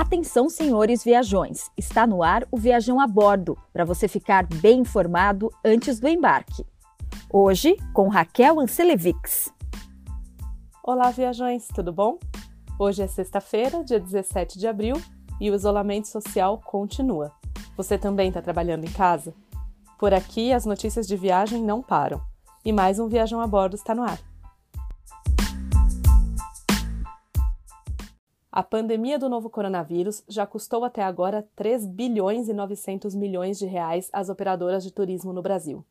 Atenção, senhores viajões! Está no ar o Viajão a Bordo, para você ficar bem informado antes do embarque. Hoje, com Raquel Ancelevics. Olá, viajões, tudo bom? Hoje é sexta-feira, dia 17 de abril, e o isolamento social continua. Você também está trabalhando em casa? Por aqui, as notícias de viagem não param. E mais um Viajão a Bordo está no ar. A pandemia do novo coronavírus já custou até agora 3 bilhões e 900 milhões de reais às operadoras de turismo no Brasil.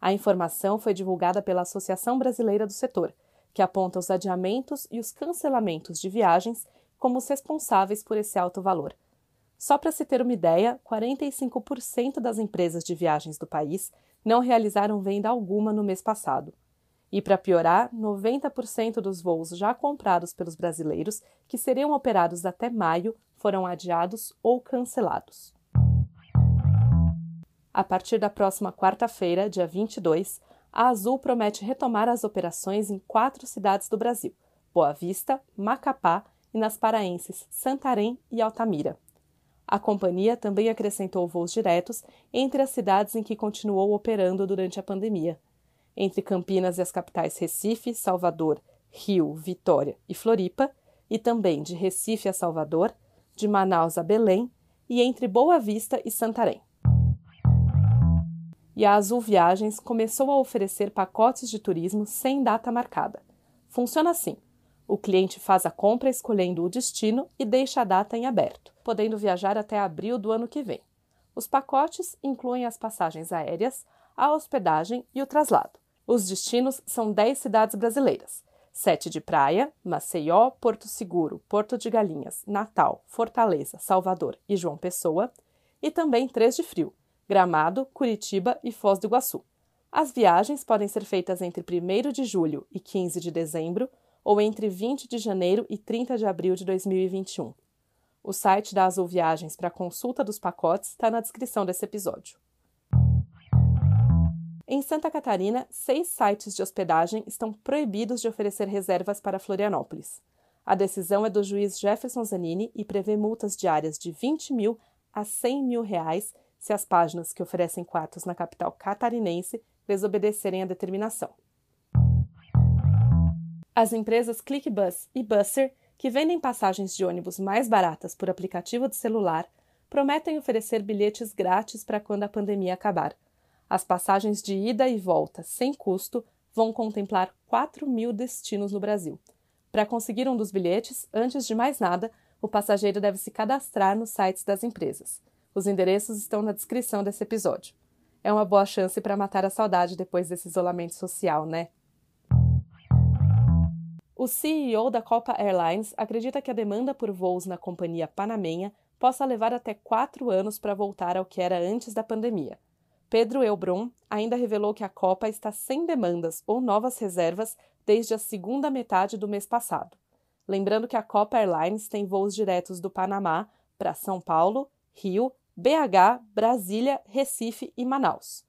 A informação foi divulgada pela Associação Brasileira do Setor, que aponta os adiamentos e os cancelamentos de viagens como os responsáveis por esse alto valor. Só para se ter uma ideia, 45% das empresas de viagens do país não realizaram venda alguma no mês passado. E para piorar, 90% dos voos já comprados pelos brasileiros, que seriam operados até maio, foram adiados ou cancelados. A partir da próxima quarta-feira, dia 22, a Azul promete retomar as operações em quatro cidades do Brasil: Boa Vista, Macapá e nas paraenses Santarém e Altamira. A companhia também acrescentou voos diretos entre as cidades em que continuou operando durante a pandemia, entre Campinas e as capitais Recife, Salvador, Rio, Vitória e Floripa, e também de Recife a Salvador, de Manaus a Belém e entre Boa Vista e Santarém. E a Azul Viagens começou a oferecer pacotes de turismo sem data marcada. Funciona assim: o cliente faz a compra escolhendo o destino e deixa a data em aberto, podendo viajar até abril do ano que vem. Os pacotes incluem as passagens aéreas, a hospedagem e o traslado. Os destinos são 10 cidades brasileiras: sete de praia, Maceió, Porto Seguro, Porto de Galinhas, Natal, Fortaleza, Salvador e João Pessoa, e também três de frio: Gramado, Curitiba e Foz do Iguaçu. As viagens podem ser feitas entre 1 de julho e 15 de dezembro ou entre 20 de janeiro e 30 de abril de 2021. O site da Azul Viagens para consulta dos pacotes está na descrição desse episódio. Em Santa Catarina, seis sites de hospedagem estão proibidos de oferecer reservas para Florianópolis. A decisão é do juiz Jefferson Zanini e prevê multas diárias de 20 mil a 100 mil reais se as páginas que oferecem quartos na capital catarinense desobedecerem a determinação. As empresas ClickBus e Busser, que vendem passagens de ônibus mais baratas por aplicativo de celular, prometem oferecer bilhetes grátis para quando a pandemia acabar as passagens de ida e volta, sem custo, vão contemplar 4 mil destinos no Brasil. Para conseguir um dos bilhetes, antes de mais nada, o passageiro deve se cadastrar nos sites das empresas. Os endereços estão na descrição desse episódio. É uma boa chance para matar a saudade depois desse isolamento social, né? O CEO da Copa Airlines acredita que a demanda por voos na companhia panamenha possa levar até quatro anos para voltar ao que era antes da pandemia. Pedro Elbron ainda revelou que a Copa está sem demandas ou novas reservas desde a segunda metade do mês passado. Lembrando que a Copa Airlines tem voos diretos do Panamá para São Paulo, Rio, BH, Brasília, Recife e Manaus.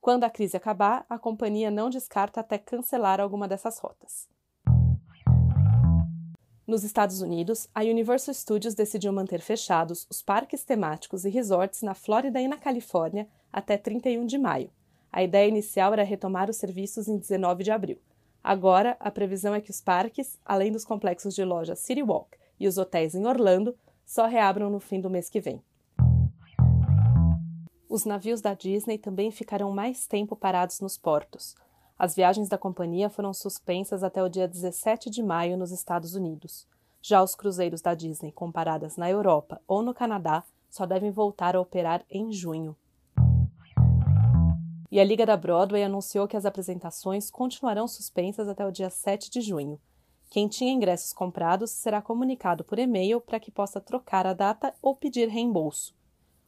Quando a crise acabar, a companhia não descarta até cancelar alguma dessas rotas. Nos Estados Unidos, a Universal Studios decidiu manter fechados os parques temáticos e resorts na Flórida e na Califórnia até 31 de maio. A ideia inicial era retomar os serviços em 19 de abril. Agora, a previsão é que os parques, além dos complexos de loja City Walk e os hotéis em Orlando, só reabram no fim do mês que vem. Os navios da Disney também ficarão mais tempo parados nos portos. As viagens da companhia foram suspensas até o dia 17 de maio nos Estados Unidos. Já os cruzeiros da Disney com paradas na Europa ou no Canadá só devem voltar a operar em junho. E a Liga da Broadway anunciou que as apresentações continuarão suspensas até o dia 7 de junho. Quem tinha ingressos comprados será comunicado por e-mail para que possa trocar a data ou pedir reembolso.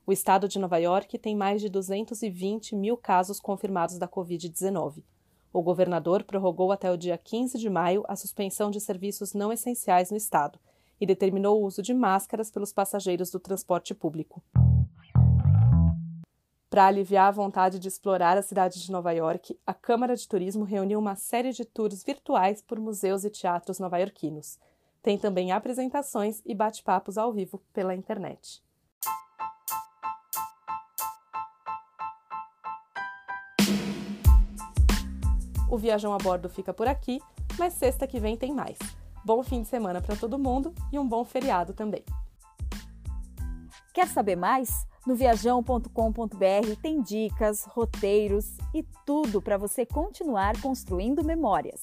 O estado de Nova York tem mais de 220 mil casos confirmados da Covid-19. O governador prorrogou até o dia 15 de maio a suspensão de serviços não essenciais no estado e determinou o uso de máscaras pelos passageiros do transporte público. Para aliviar a vontade de explorar a cidade de Nova York, a Câmara de Turismo reuniu uma série de tours virtuais por museus e teatros nova-iorquinos. Tem também apresentações e bate-papos ao vivo pela internet. O Viajão a Bordo fica por aqui, mas sexta que vem tem mais. Bom fim de semana para todo mundo e um bom feriado também. Quer saber mais? No viajão.com.br tem dicas, roteiros e tudo para você continuar construindo memórias.